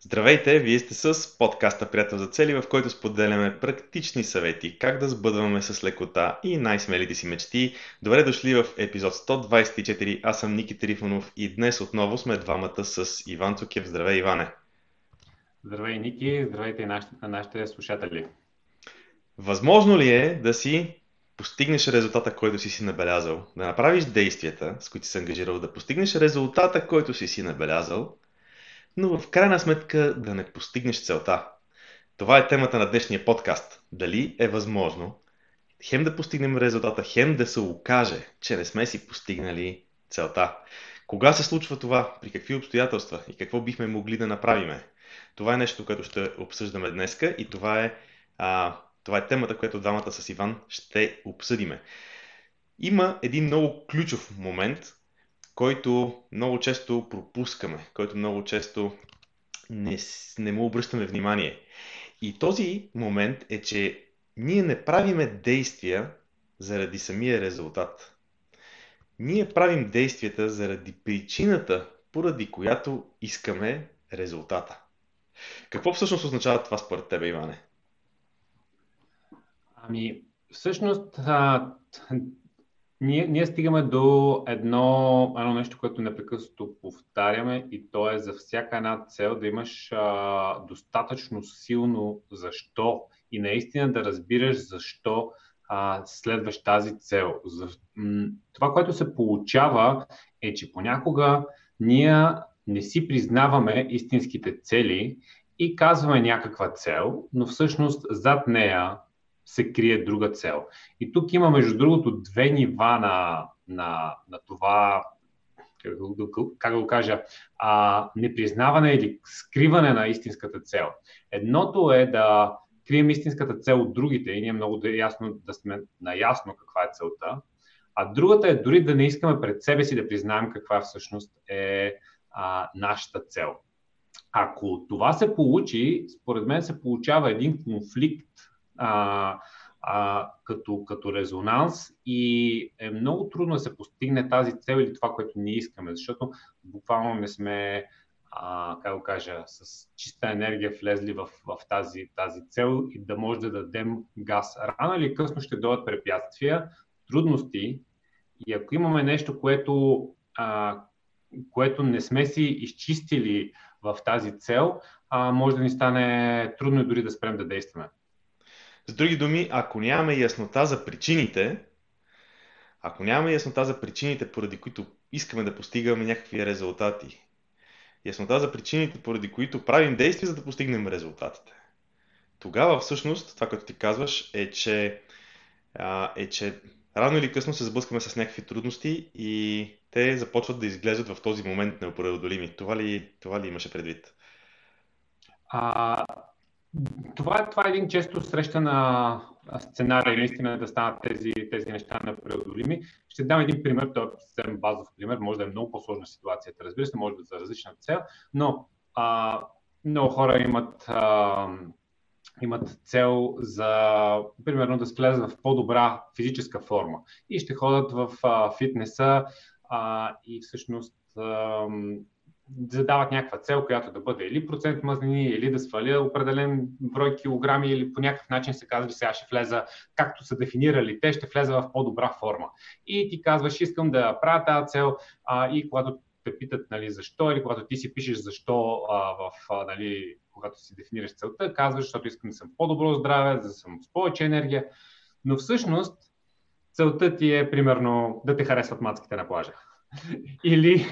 Здравейте, вие сте с подкаста Приятел за цели, в който споделяме практични съвети как да сбъдваме с лекота и най-смелите си мечти. Добре дошли в епизод 124. Аз съм Ники Трифонов и днес отново сме двамата с Иван Цукев. Здравей, Иване! Здравей, Ники! Здравейте и нашите, на нашите слушатели! Възможно ли е да си постигнеш резултата, който си си набелязал, да направиш действията, с които си ангажирал, да постигнеш резултата, който си си набелязал – но в крайна сметка да не постигнеш целта. Това е темата на днешния подкаст. Дали е възможно хем да постигнем резултата, хем да се окаже, че не сме си постигнали целта. Кога се случва това? При какви обстоятелства? И какво бихме могли да направиме? Това е нещо, което ще обсъждаме днеска и това е, а, това е темата, която двамата с Иван ще обсъдиме. Има един много ключов момент, който много често пропускаме, който много често не, не му обръщаме внимание. И този момент е, че ние не правиме действия заради самия резултат. Ние правим действията заради причината, поради която искаме резултата. Какво всъщност означава това според тебе, Иване? Ами, всъщност, ние, ние стигаме до едно, едно нещо, което непрекъснато повтаряме и то е за всяка една цел да имаш а, достатъчно силно защо и наистина да разбираш защо а, следваш тази цел. За, м- това, което се получава е, че понякога ние не си признаваме истинските цели и казваме някаква цел, но всъщност зад нея се крие друга цел. И тук има, между другото, две нива на, на, на това, как да го кажа, а, непризнаване или скриване на истинската цел. Едното е да крием истинската цел от другите и ние много да, ясно, да сме наясно каква е целта. А другата е дори да не искаме пред себе си да признаем каква всъщност е а, нашата цел. Ако това се получи, според мен се получава един конфликт а, а, като, като резонанс и е много трудно да се постигне тази цел или това, което ние искаме, защото буквално не сме, а, как го кажа, с чиста енергия влезли в, в тази, тази цел и да може да дадем газ. Рано или късно ще дойдат препятствия, трудности и ако имаме нещо, което, а, което не сме си изчистили в тази цел, а, може да ни стане трудно дори да спрем да действаме. С други думи, ако нямаме яснота за причините, ако нямаме яснота за причините, поради които искаме да постигаме някакви резултати, яснота за причините, поради които правим действия, за да постигнем резултатите, тогава всъщност това, което ти казваш, е, че, а, е, че рано или късно се сблъскваме с някакви трудности и те започват да изглеждат в този момент неопреодолими. Това ли, това ли имаше предвид? А, това, това е един често срещан сценарий, наистина да станат тези, тези неща непреодолими. Ще дам един пример, той е съвсем базов пример, може да е много по-сложна ситуацията, разбира се, може да е за различна цел, но а, много хора имат, а, имат цел за, примерно, да слезат в по-добра физическа форма и ще ходят в а, фитнеса а, и всъщност а, задават някаква цел, която да бъде или процент мазнини, или да сваля определен брой килограми, или по някакъв начин се казва, сега ще влеза, както са дефинирали те, ще влеза в по-добра форма. И ти казваш, искам да правя тази цел, а, и когато те питат нали, защо, или когато ти си пишеш защо а, в, а, нали, когато си дефинираш целта, казваш, защото искам да съм по-добро здраве, да съм с повече енергия. Но всъщност целта ти е примерно да те харесват мацките на плажа. или,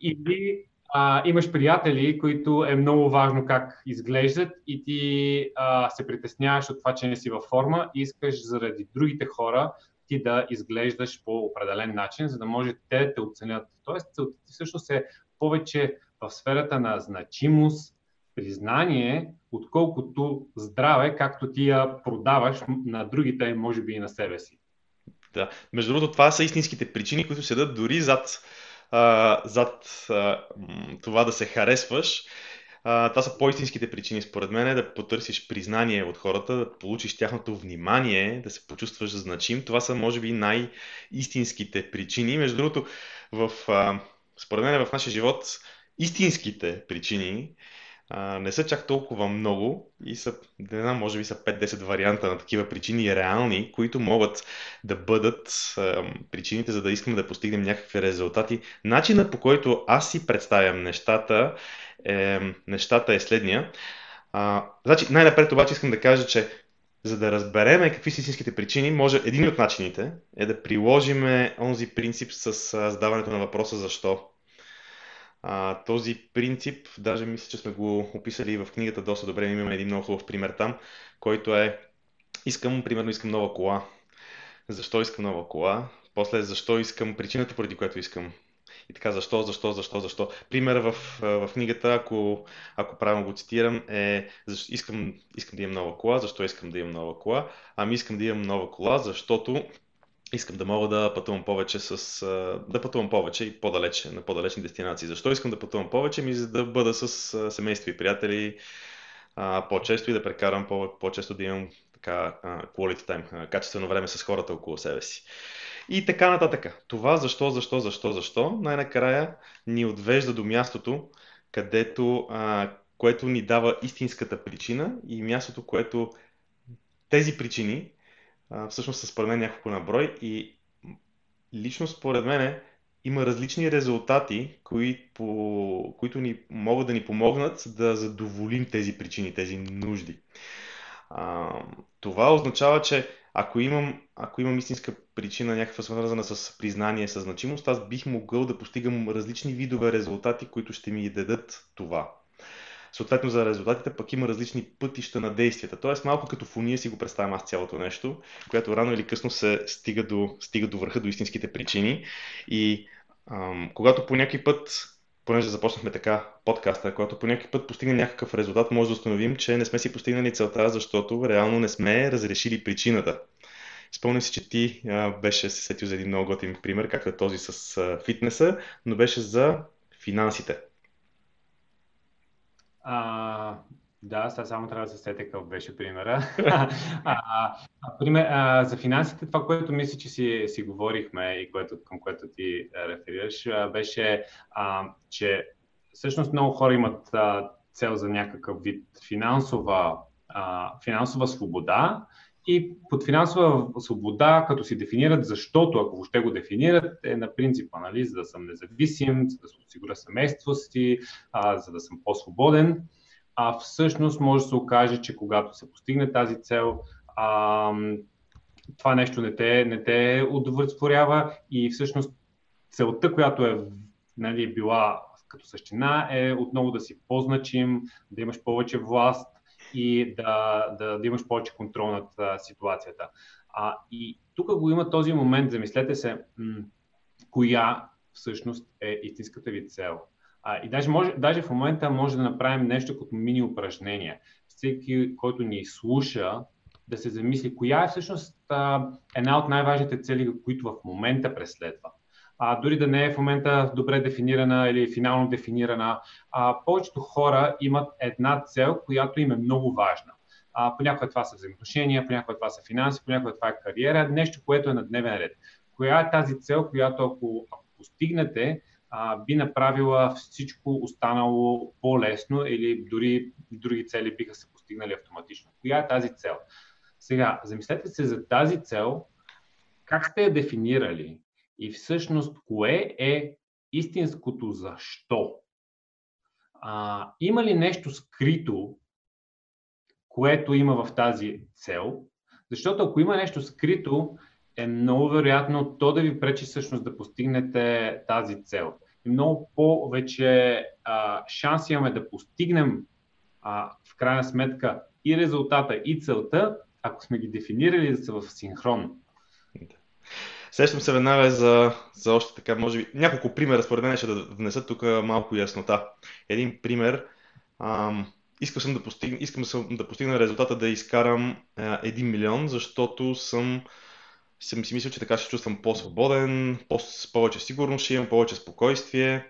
или а, имаш приятели, които е много важно как изглеждат и ти а, се притесняваш от това, че не си във форма и искаш заради другите хора ти да изглеждаш по определен начин, за да може те да те оценят. Тоест, целта ти всъщност е повече в сферата на значимост, признание, отколкото здраве, както ти я продаваш на другите, може би и на себе си. Да. Между другото, това са истинските причини, които седат дори зад зад това да се харесваш. Това са по-истинските причини, според мен, да потърсиш признание от хората, да получиш тяхното внимание, да се почувстваш значим. Това са, може би, най-истинските причини. Между другото, в, според мен, в нашия живот истинските причини а, не са чак толкова много и са, не знам, може би са 5-10 варианта на такива причини реални, които могат да бъдат а, причините, за да искаме да постигнем някакви резултати. Начинът по който аз си представям нещата е, нещата е следния. А, значи, най-напред обаче искам да кажа, че за да разбереме какви са истинските причини, може един от начините е да приложиме онзи принцип с задаването на въпроса защо. А, този принцип, даже мисля, че сме го описали в книгата доста добре, имаме един много хубав пример там, който е искам, примерно искам нова кола. Защо искам нова кола? После защо искам, причината поради която искам и така, защо, защо, защо, защо. Пример в, в книгата, ако, ако правилно го цитирам, е защо, искам, искам да имам нова кола. Защо искам да имам нова кола? Ами искам да имам нова кола, защото искам да мога да пътувам повече с... да пътувам повече и по-далече, на по-далечни дестинации. Защо искам да пътувам повече? Ми за да бъда с семейство и приятели по-често и да прекарам по- по-често да имам така quality time, качествено време с хората около себе си. И така нататък. Това защо, защо, защо, защо, най-накрая ни отвежда до мястото, където, което ни дава истинската причина и мястото, което тези причини всъщност са според мен няколко на брой и лично според мен има различни резултати, кои, по, които ни могат да ни помогнат да задоволим тези причини, тези нужди. А, това означава, че ако имам, ако имам истинска причина, някаква свързана с признание, с значимост, аз бих могъл да постигам различни видове резултати, които ще ми дадат това. Съответно за резултатите пък има различни пътища на действията. Тоест малко като фуния си го представям аз цялото нещо, което рано или късно се стига до, стига до върха, до истинските причини. И ам, когато по някой път понеже започнахме така подкаста, когато по някакъв път постигнем някакъв резултат, може да установим, че не сме си постигнали целта, защото реално не сме разрешили причината. Спомням си, че ти а, беше се сетил за един много готин пример, както е този с а, фитнеса, но беше за финансите. А, да, сега само трябва да се сетя какъв беше примера. а, а, пример, а, за финансите, това, което мисля, че си, си говорихме и което, към което ти реферираш, беше, а, че всъщност много хора имат а, цел за някакъв вид финансова, а, финансова свобода и под финансова свобода, като си дефинират защото, ако въобще го дефинират, е на принципа, нали, за да съм независим, за да се осигуря семейство си, а, за да съм по-свободен. А всъщност може да се окаже, че когато се постигне тази цел, а, това нещо не те, не те удовлетворява. И всъщност целта, която е нали, била като същина, е отново да си по-значим, да имаш повече власт и да, да, да имаш повече контрол над а, ситуацията. А, и тук го има този момент, замислете се, м- коя всъщност е истинската ви цел. А, и даже, може, даже в момента може да направим нещо като мини упражнение. Всеки, който ни слуша, да се замисли коя е всъщност а, една от най-важните цели, които в момента преследва. А, дори да не е в момента добре дефинирана или финално дефинирана, а, повечето хора имат една цел, която им е много важна. А, понякога това са взаимоотношения, понякога това са финанси, понякога това е кариера, нещо, което е на дневен ред. Коя е тази цел, която ако, ако постигнете, а, би направила всичко останало по-лесно или дори други цели биха се постигнали автоматично. Коя е тази цел? Сега, замислете се за тази цел, как сте я дефинирали и всъщност кое е истинското защо? А, има ли нещо скрито, което има в тази цел? Защото ако има нещо скрито, е много вероятно то да ви пречи всъщност да постигнете тази цел. И много повече а, шанс имаме да постигнем а, в крайна сметка и резултата, и целта, ако сме ги дефинирали да са в синхрон. Сещам се веднага за, за още така, може би, няколко примера, според мен ще да внеса тук малко яснота. Един пример, ам, искам, съм да постигна, искам съм да постигна резултата да изкарам а, 1 милион, защото съм съм си мислил, че така ще чувствам по-свободен, по- повече сигурност, ще имам повече спокойствие.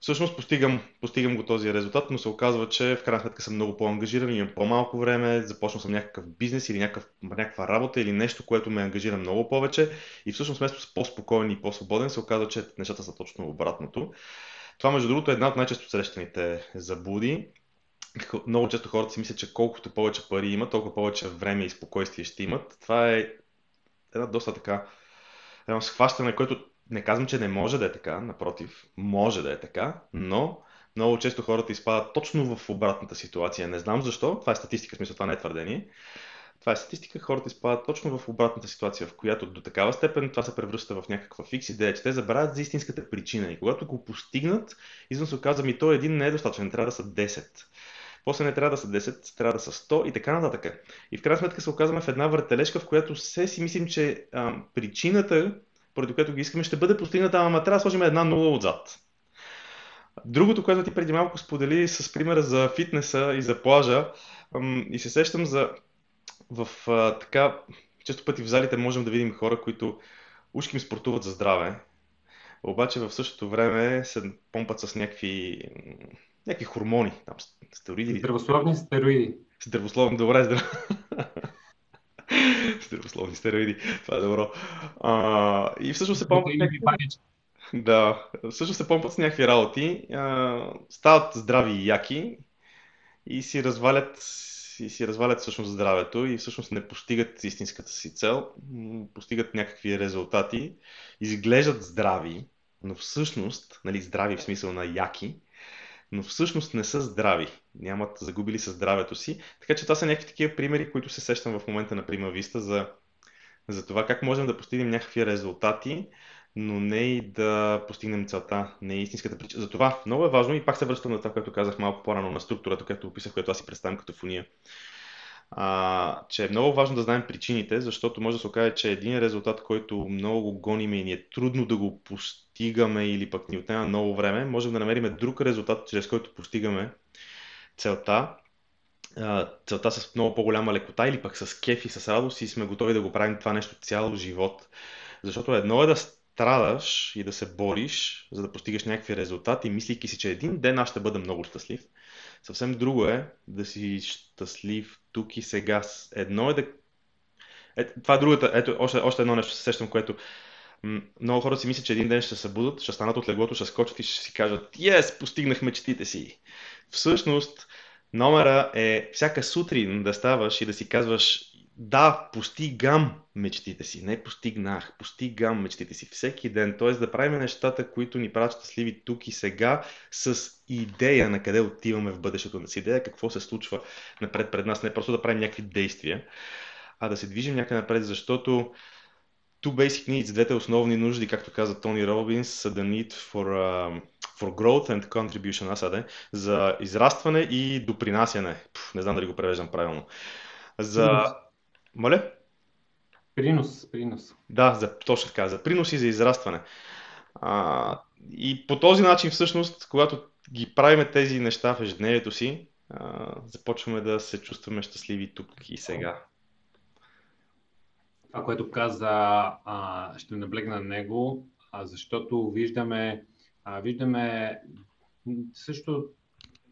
Всъщност постигам, постигам го този резултат, но се оказва, че в крайна сметка съм много по-ангажиран, имам по-малко време, започнал съм някакъв бизнес или някакъв, някаква работа или нещо, което ме ангажира много повече и всъщност вместо по-спокоен и по-свободен се оказва, че нещата са точно обратното. Това, между другото, е една от най-често срещаните заблуди много често хората си мислят, че колкото повече пари имат, толкова повече време и спокойствие ще имат. Това е една доста така едно схващане, което не казвам, че не може да е така, напротив, може да е така, но много често хората изпадат точно в обратната ситуация. Не знам защо, това е статистика, в смисъл това не е твърдение. Това е статистика, хората изпадат точно в обратната ситуация, в която до такава степен това се превръща в някаква фикс идея, че те забравят за истинската причина. И когато го постигнат, извън се оказва ми, то един не е достатъчен, трябва да са 10. После не трябва да са 10, трябва да са 100 и така нататък. И в крайна сметка се оказваме в една въртележка, в която все си мислим, че а, причината, поради която ги искаме, ще бъде постигната, ама трябва да сложим една нула отзад. Другото, което ти преди малко сподели с примера за фитнеса и за плажа, и се сещам за в а, така, често пъти в залите можем да видим хора, които ушки спортуват за здраве, обаче в същото време се помпат с някакви, някакви хормони, там, стероиди. Здравословни стероиди. Здравословни, добре, здраво. Здравословни стероиди, това е добро. А, и всъщност се някакви... Да, всъщност се помпат с някакви работи, а, стават здрави и яки и си развалят си, си развалят всъщност здравето и всъщност не постигат истинската си цел, постигат някакви резултати, изглеждат здрави, но всъщност, нали, здрави в смисъл на яки, но всъщност не са здрави. Нямат, загубили са здравето си. Така че това са някакви такива примери, които се сещам в момента на Прима Виста за, за това как можем да постигнем някакви резултати, но не и да постигнем целта, не е истинската причина. Затова много е важно и пак се връщам на това, което казах малко по-рано на структурата, която описах, която аз си представям като фония. А, че е много важно да знаем причините, защото може да се окаже, че един резултат, който много го гониме и ни е трудно да го постигаме или пък ни отнема много време, можем да намерим друг резултат, чрез който постигаме целта, целта с много по-голяма лекота или пък с кеф и с радост и сме готови да го правим това нещо цял живот. Защото едно е да страдаш и да се бориш, за да постигаш някакви резултати, мислейки си, че един ден аз ще бъда много щастлив. Съвсем друго е да си щастлив тук и сега. Едно е да... Е, това е другата. Ето, още, още едно нещо се сещам, което много хора си мислят, че един ден ще се събудат, ще станат от леглото, ще скочат и ще си кажат Yes, постигнах мечтите си. Всъщност, номера е всяка сутрин да ставаш и да си казваш да, постигам мечтите си. Не постигнах, постигам мечтите си всеки ден. Т.е. да правим нещата, които ни правят щастливи тук и сега, с идея на къде отиваме в бъдещето, с идея какво се случва напред пред нас. Не просто да правим някакви действия, а да се движим някъде напред, защото two basic needs, двете основни нужди, както каза Тони Робинс, са the need for, uh, for growth and contribution, да, за израстване и допринасяне. Пух, не знам дали го превеждам правилно. За, Моля? Принос, принос. Да, за, точно така, за принос и за израстване. А, и по този начин, всъщност, когато ги правиме тези неща в ежедневието си, а, започваме да се чувстваме щастливи тук и сега. Това, което каза, а, ще наблегна на него, а, защото виждаме, а, виждаме също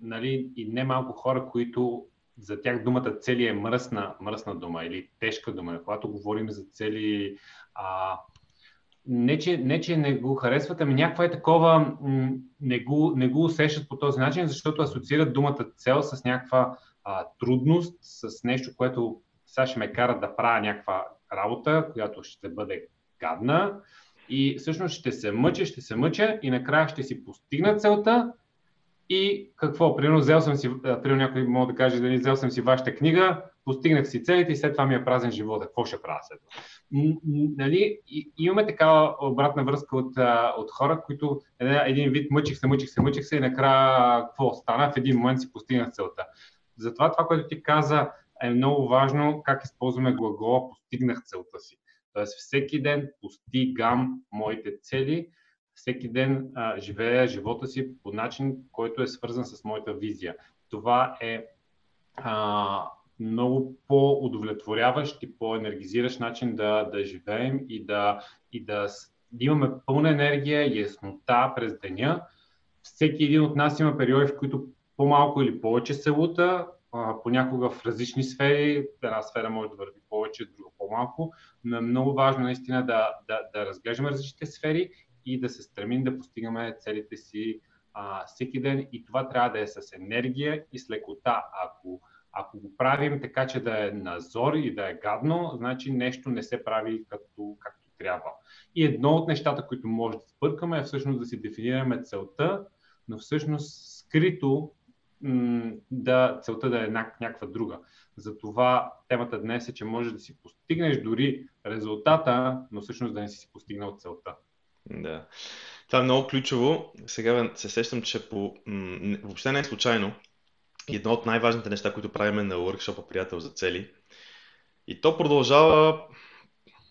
нали, и немалко хора, които за тях думата цели е мръсна, мръсна дума или тежка дума. Когато говорим за цели, а, не, че, не, че не го харесват, ами някаква е такова, не го, не го усещат по този начин, защото асоциират думата цел с някаква а, трудност, с нещо, което сега ще ме кара да правя някаква работа, която ще бъде гадна и всъщност ще се мъча, ще се мъча и накрая ще си постигна целта и какво? Примерно, взел съм си, примерно някой може да каже, дали взел съм си вашата книга, постигнах си целите и след това ми е празен живота. Какво ще правя след това? Нали, имаме такава обратна връзка от, от хора, които един вид мъчих се, мъчих се, мъчих се и накрая какво стана? В един момент си постигнах целта. Затова това, което ти каза, е много важно как използваме глагола постигнах целта си. Тоест всеки ден постигам моите цели, всеки ден а, живея живота си по начин, който е свързан с моята визия. Това е а, много по-удовлетворяващ и по-енергизиращ начин да, да живеем и да, и да, имаме пълна енергия яснота през деня. Всеки един от нас има периоди, в които по-малко или повече се лута, понякога в различни сфери. Една сфера може да върви повече, друга по-малко, но е много важно наистина да, да, да разглеждаме различните сфери и да се стремим да постигаме целите си а, всеки ден и това трябва да е с енергия и с лекота. Ако, ако го правим така, че да е назор и да е гадно, значи нещо не се прави като, както трябва. И едно от нещата, които може да сбъркаме е всъщност да си дефинираме целта, но всъщност скрито да, целта да е някаква друга. Затова темата днес е, че можеш да си постигнеш дори резултата, но всъщност да не си постигнал целта. Да. Това е много ключово. Сега се сещам, че по... въобще не е случайно. Едно от най-важните неща, които правиме на workshop Приятел за цели. И то продължава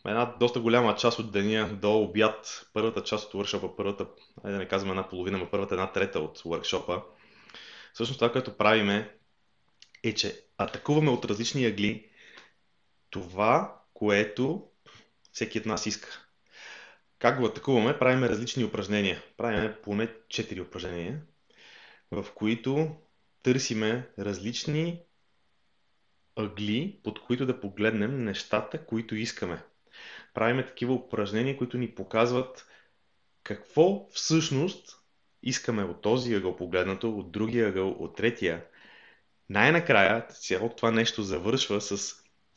една доста голяма част от деня до обяд. Първата част от workshop първата, да не казвам една половина, но първата една трета от workshop Всъщност това, което правиме е, че атакуваме от различни ъгли това, което всеки от нас иска. Как го атакуваме? Правиме различни упражнения. Правиме поне 4 упражнения, в които търсиме различни ъгли, под които да погледнем нещата, които искаме. Правиме такива упражнения, които ни показват какво всъщност искаме от този ъгъл погледнато, от другия ъгъл, от третия. Най-накрая цялото това нещо завършва с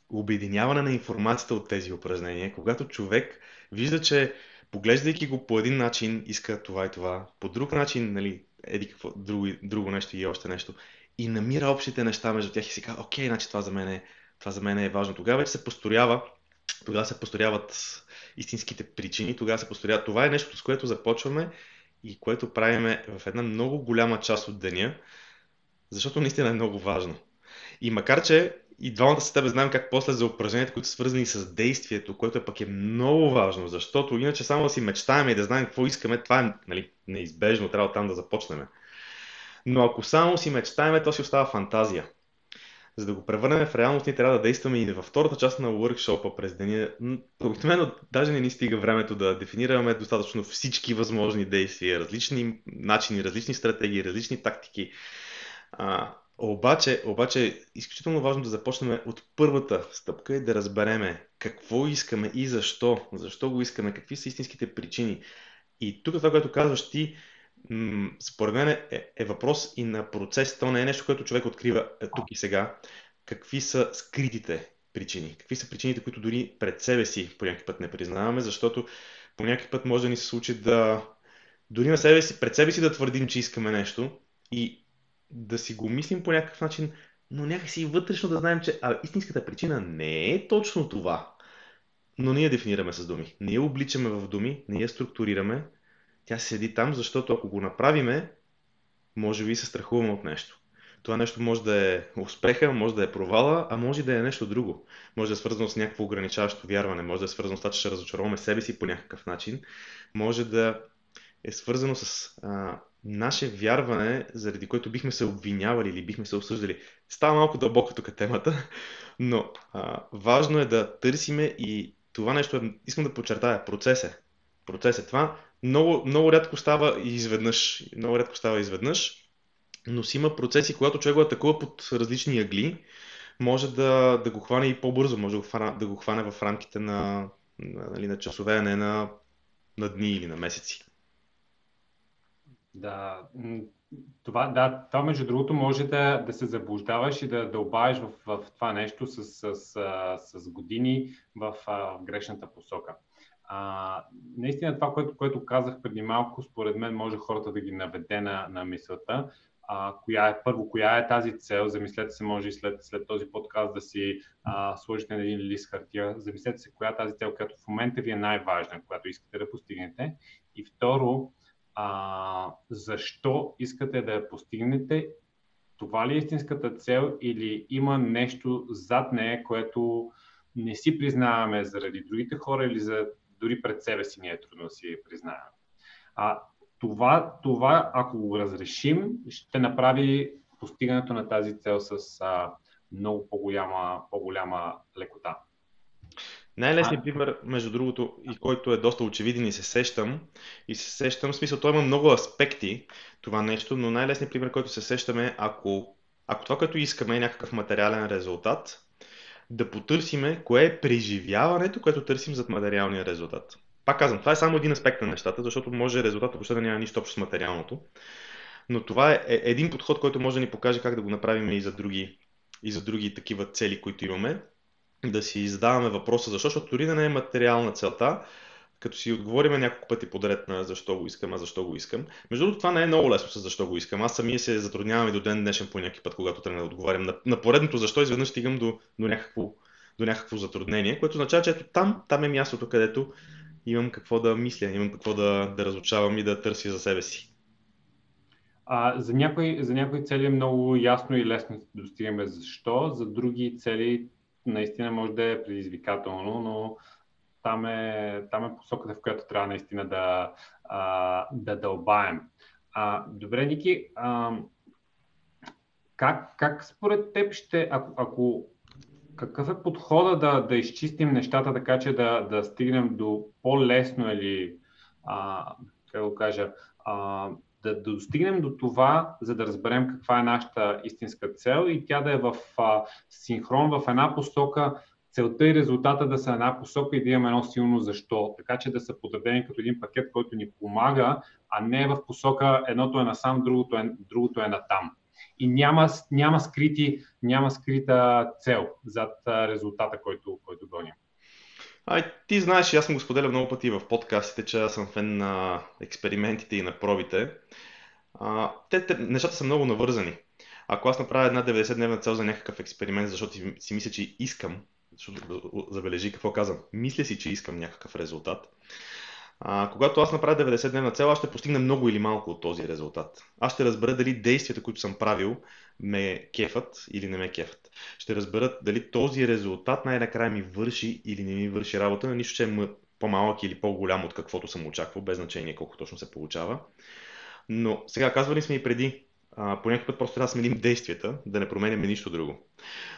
обединяване на информацията от тези упражнения, когато човек вижда, че поглеждайки го по един начин, иска това и това, по друг начин, нали, еди какво, друго, друго нещо и още нещо, и намира общите неща между тях и си казва, окей, значи това за мен е, това за мен е важно. Тогава вече се построява, тогава се построяват истинските причини, тогава се построява. Това е нещо, с което започваме и което правиме в една много голяма част от деня, защото наистина е много важно. И макар, че и двамата с тебе знаем как после за упражненията, които са свързани с действието, което е пък е много важно, защото иначе само да си мечтаем и да знаем какво искаме, това е нали, неизбежно, трябва там да започнем. Но ако само си мечтаем, то си остава фантазия. За да го превърнем в реалност, ние трябва да действаме и във втората част на workshop през деня. Обикновено даже не ни стига времето да дефинираме достатъчно всички възможни действия, различни начини, различни стратегии, различни тактики. А, обаче, обаче е изключително важно да започнем от първата стъпка и да разбереме какво искаме и защо. Защо го искаме, какви са истинските причини. И тук това, което казваш ти, според мен е, е въпрос и на процес. То не е нещо, което човек открива е, тук и сега. Какви са скритите причини? Какви са причините, които дори пред себе си по някакъв път не признаваме, защото по някакъв път може да ни се случи да дори на себе си, пред себе си да твърдим, че искаме нещо и да си го мислим по някакъв начин, но някакси вътрешно да знаем, че а, истинската причина не е точно това. Но ние дефинираме с думи. Ние обличаме в думи, ние структурираме, тя седи там, защото ако го направиме, може би се страхуваме от нещо. Това нещо може да е успеха, може да е провала, а може да е нещо друго. Може да е свързано с някакво ограничаващо вярване, може да е свързано с това, че ще разочароваме себе си по някакъв начин, може да е свързано с а, наше вярване, заради което бихме се обвинявали или бихме се осъждали. Става малко дълбоко тук темата, но а, важно е да търсиме и това нещо, е, искам да подчертая, процес е. Процес е това много, много рядко става изведнъж. Много рядко става изведнъж, но си има процеси, когато човек го атакува под различни ягли, може да, да го хване и по-бързо, може да го хване, да го хване в рамките на, на, нали, на часове, а не на, на дни или на месеци. Да, това, да, това между другото може да, да се заблуждаваш и да, да обавиш в, в това нещо с, с, с, с години в, в грешната посока. А, наистина това, което, което казах преди малко, според мен може хората да ги наведе на, на мисълта. А, коя е, първо, коя е тази цел? Замислете се, може и след, след този подкаст да си а, сложите на един лист хартия. Замислете се, коя е тази цел, която в момента ви е най-важна, която искате да постигнете. И второ, а, защо искате да я постигнете? Това ли е истинската цел или има нещо зад нея, което не си признаваме заради другите хора или за дори пред себе си ни е трудно да си признаем. А това, това, ако го разрешим, ще направи постигането на тази цел с а, много по-голяма, по-голяма лекота. Най-лесният пример, между другото, и който е доста очевиден и се сещам, и се сещам, в смисъл, той има много аспекти, това нещо, но най-лесният пример, който се сещаме, ако, ако това, което искаме е някакъв материален резултат, да потърсиме кое е преживяването, което търсим зад материалния резултат. Пак казвам, това е само един аспект на нещата, защото може резултатът въобще да няма нищо общо с материалното. Но това е, е един подход, който може да ни покаже как да го направим и за други, и за други такива цели, които имаме. Да си задаваме въпроса защо, защото дори да не е материална целта, като си отговориме няколко пъти подред на защо го искам, а защо го искам. Между другото, това не е много лесно с защо го искам. Аз самия се затруднявам и до ден днешен по някакъв път, когато трябва да отговарям на, на поредното защо, изведнъж стигам до, до, някакво, до някакво затруднение, което означава, че ето там, там е мястото, където имам какво да мисля, имам какво да, да разучавам и да търся за себе си. А, за, някои, за някои цели е много ясно и лесно да достигаме защо, за други цели наистина може да е предизвикателно, но там е, там е посоката, в която трябва наистина да, да дълбаем. Добре, Ники, как, как според теб ще, ако, ако какъв е подхода да, да изчистим нещата така, че да, да стигнем до по-лесно или, а, как го кажа, а, да, да достигнем до това, за да разберем каква е нашата истинска цел и тя да е в а, синхрон, в една посока, целта и резултата да са една посока и да имаме едно силно защо. Така че да са подредени като един пакет, който ни помага, а не в посока едното е насам, другото е, другото е натам. И няма, няма, скрити, няма скрита цел зад резултата, който, който гоним. Ай, ти знаеш, аз съм го споделял много пъти в подкастите, че аз съм фен на експериментите и на пробите. А, те, те, нещата са много навързани. Ако аз направя една 90-дневна цел за някакъв експеримент, защото си мисля, че искам, защото забележи какво казвам, мисля си, че искам някакъв резултат, а, когато аз направя 90-дневна цел, аз ще постигна много или малко от този резултат. Аз ще разбера дали действията, които съм правил, ме кефат или не ме кефат. Ще разбера дали този резултат най-накрая ми върши или не ми върши работа, на нищо, че е по-малък или по-голям от каквото съм очаквал, без значение колко точно се получава. Но сега казвали сме и преди, а, път просто трябва да сменим действията, да не променяме нищо друго.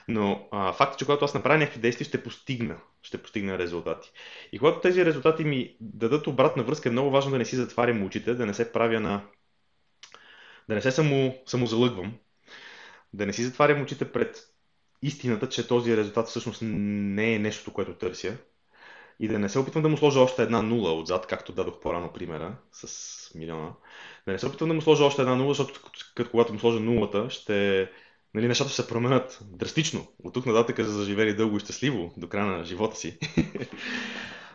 Но а, факт е, че когато аз направя някакви действия, ще постигна, ще постигна резултати. И когато тези резултати ми дадат обратна връзка, е много важно да не си затварям очите, да не се правя на... да не се само, само залъгвам, да не си затварям очите пред истината, че този резултат всъщност не е нещо, което търся. И да не се опитвам да му сложа още една нула отзад, както дадох по-рано примера с милиона. Да не се опитвам да му сложа още една нула, защото като когато му сложа нулата, ще, нали, нещата ще се променят драстично. От тук нататък за да живели дълго и щастливо до края на живота си.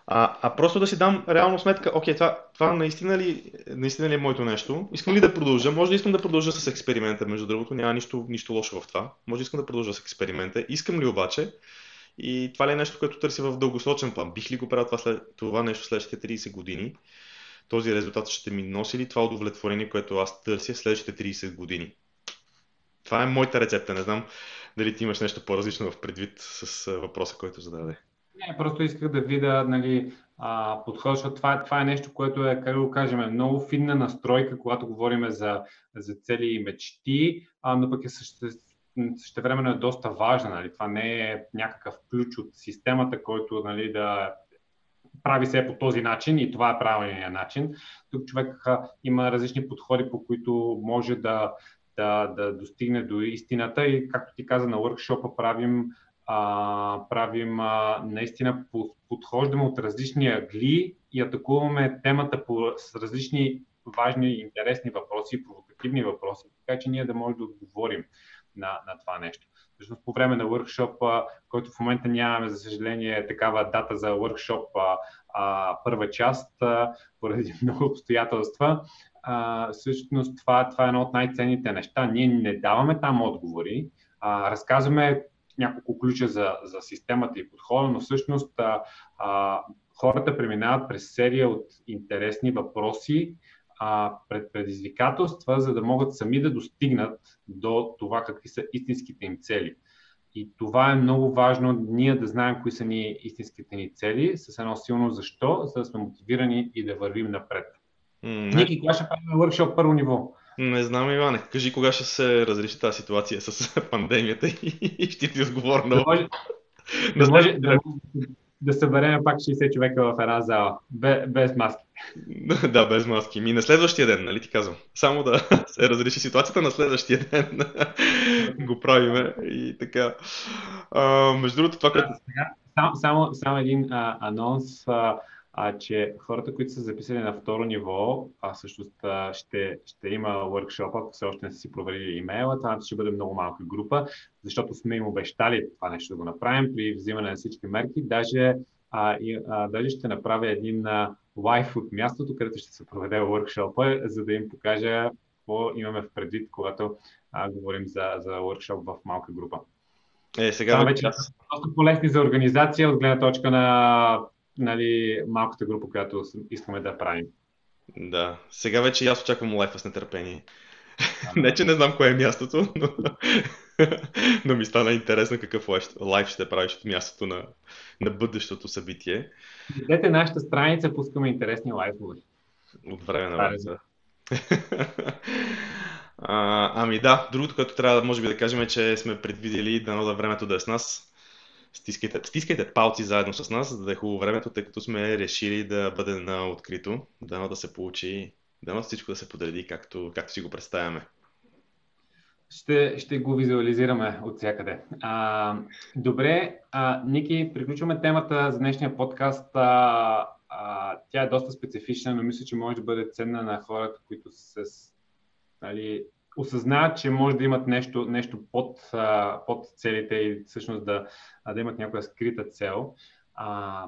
А, а просто да си дам реално сметка, окей, това, това наистина, ли, наистина ли е моето нещо? Искам ли да продължа? Може да искам да продължа с експеримента, между другото, няма нищо, нищо лошо в това. Може да искам да продължа с експеримента. Искам ли обаче? И това ли е нещо, което търся в дългосрочен план? Бих ли го правил това, след, това нещо следващите 30 години? Този резултат ще ми носи ли това удовлетворение, което аз търся следващите 30 години? Това е моята рецепта. Не знам дали ти имаш нещо по-различно в предвид с въпроса, който зададе. Не, просто исках да видя нали, подход, защото това, това е нещо, което е, как го кажем, много финна настройка, когато говорим за, за цели и мечти, а, но пък е също, същевременно е доста важна. Нали. Това не е някакъв ключ от системата, който нали, да прави се по този начин и това е правилният начин. Тук човек има различни подходи, по които може да, да, да достигне до истината и както ти каза на workshop правим а, правим а, наистина подхождаме от различни агли и атакуваме темата по, с различни важни, интересни въпроси, провокативни въпроси, така че ние да можем да отговорим на, на това нещо. Всъщност по време на workshop, който в момента нямаме, за съжаление, такава дата за workshop първа част, поради много обстоятелства, а, всъщност това, това е едно от най-ценните неща. Ние не даваме там отговори, а, разказваме няколко ключа за, за системата и подхода, но всъщност а, а, хората преминават през серия от интересни въпроси, а, пред предизвикателства, за да могат сами да достигнат до това какви са истинските им цели. И това е много важно ние да знаем кои са ни истинските ни цели, с едно силно защо, за да сме мотивирани и да вървим напред. Mm, Ники, кога ще правим workshop първо ниво? Не знам, Иване. Кажи кога ще се разреши тази ситуация с пандемията и ще ти отговоря Да може, да, може, да, да съберем пак 60 човека в една зала, без, без маски. да, без маски. Ми на следващия ден, нали ти казвам? Само да се разреши ситуацията на следващия ден го правиме и така. А, между другото, това, което... Само, само, само един а, анонс. А, а, че хората, които са записали на второ ниво, а всъщност ще, ще има workshop, ако все още не са си проверили имейла, това ще бъде много малка група, защото сме им обещали това нещо да го направим при взимане на всички мерки. Даже, а, и, а, даже ще направя един а, лайф от мястото, където ще се проведе workshop, за да им покажа какво имаме в предвид, когато а, говорим за, за workshop в малка група. Е, сега вече е доста полезни за организация от гледна точка на нали, малката група, която искаме да правим. Да, сега вече аз очаквам лайфа с нетърпение. не, че не знам кое е мястото, но, но ми стана интересно какъв лайф ще правиш от мястото на, на бъдещото събитие. Видете нашата страница, пускаме интересни лайфове. От време на време. А, ами да, другото, което трябва може би да кажем е, че сме предвидели дано да времето да е с нас. Стискайте, стискайте палци заедно с нас, за да е хубаво времето, тъй като сме решили да бъде на открито. Дано да се получи, дано всичко да се подреди както, както си го представяме. Ще, ще го визуализираме от всякъде. А, добре, а, Ники, приключваме темата за днешния подкаст. А, а, тя е доста специфична, но мисля, че може да бъде ценна на хората, които се нали, осъзнаят, че може да имат нещо, нещо под, а, под целите и всъщност да, да имат някоя скрита цел. А,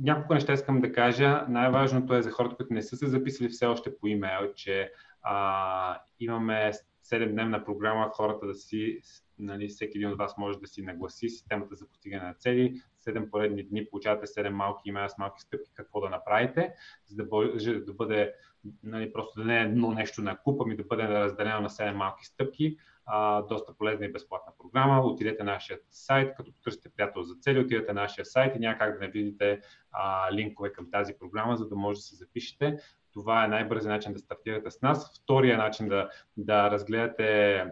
няколко неща искам да кажа. Най-важното е за хората, които не са се записали все още по имейл, че а, имаме 7-дневна програма, хората да си, нали, всеки един от вас може да си нагласи системата за постигане на цели. 7 поредни дни получавате 7 малки имейла с малки стъпки какво да направите, за да бъде, да бъде нали, просто да не е едно нещо на купа, ми да бъде разделено на 7 малки стъпки. А, доста полезна и безплатна програма. Отидете на нашия сайт, като потърсите приятел за цели, отидете на нашия сайт и няма как да не видите а, линкове към тази програма, за да може да се запишете. Това е най-бързият начин да стартирате с нас. Втория начин да, да разгледате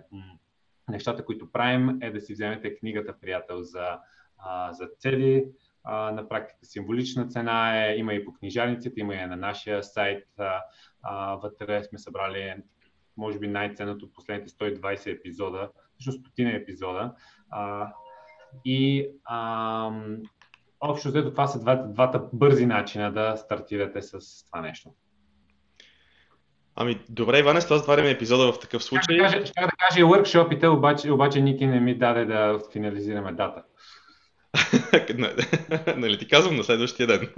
нещата, които правим, е да си вземете книгата Приятел за, а, за цели. А, на практика символична цена е, има и по книжарниците, има и на нашия сайт. А, а, вътре сме събрали, може би, най-ценното от последните 120 епизода, всъщност стотина епизода. А, и а, общо взето това са двата, двата бързи начина да стартирате с това нещо. Ами, добре, Иване, с това затваряме епизода в такъв случай. Ще да кажа, да кажа и workshopите, обаче, обаче Ники не ми даде да финализираме дата. нали ти казвам на следващия ден.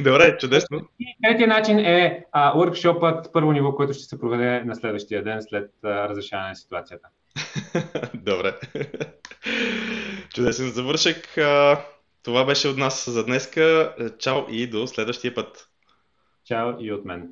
Добре, чудесно. третия начин е а, workshopът първо ниво, който ще се проведе на следващия ден след а, разрешаване на ситуацията. Добре. Чудесен завършек. Това беше от нас за днеска. Чао и до следващия път. Чао и от мен.